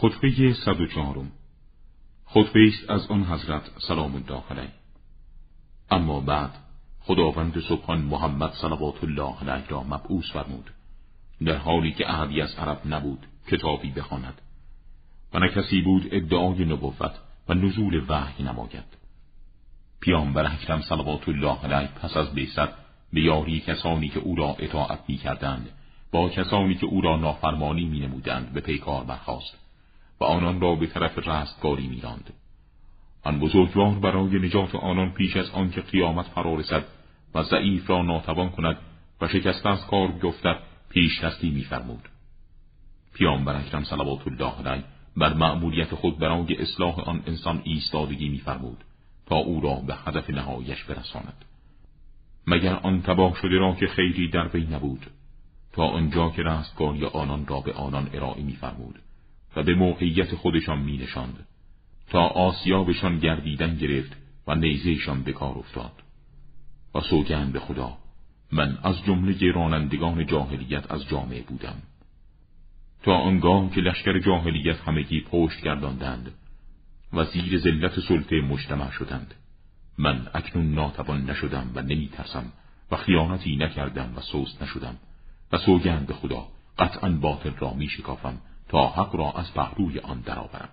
خطبه صد و چهارم. خطبه است از آن حضرت سلام الله علیه اما بعد خداوند سبحان محمد صلوات الله علیه را مبعوث فرمود در حالی که احدی از عرب نبود کتابی بخواند. و نه کسی بود ادعای نبوت و نزول وحی نماید. پیامبر اکرم صلوات الله علیه پس از بیست به یاری کسانی که او را اطاعت می کردند با کسانی که او را نافرمانی می نمودند به پیکار برخواست و آنان را به طرف رستگاری میراند. آن بزرگوار برای نجات آنان پیش از آنکه قیامت فرا رسد و ضعیف را ناتوان کند و شکست از کار بیفتد پیش دستی میفرمود. پیامبر اکرم صلوات الله علیه بر مأموریت خود برای اصلاح آن انسان ایستادگی میفرمود تا او را به هدف نهایش برساند. مگر آن تباه شده را که خیری در وی نبود تا آنجا که رستگاری آنان را به آنان ارائه میفرمود. و به موقعیت خودشان می نشاند تا آسیابشان گردیدن گرفت و نیزهشان به کار افتاد. و سوگند به خدا من از جمله رانندگان جاهلیت از جامعه بودم. تا آنگاه که لشکر جاهلیت همگی پشت گرداندند و زیر ذلت سلطه مجتمع شدند من اکنون ناتوان نشدم و نمی ترسم و خیانتی نکردم و سوست نشدم و سوگند به خدا قطعا باطل را می شکافم تا حق را از پهلوی آن درآورم.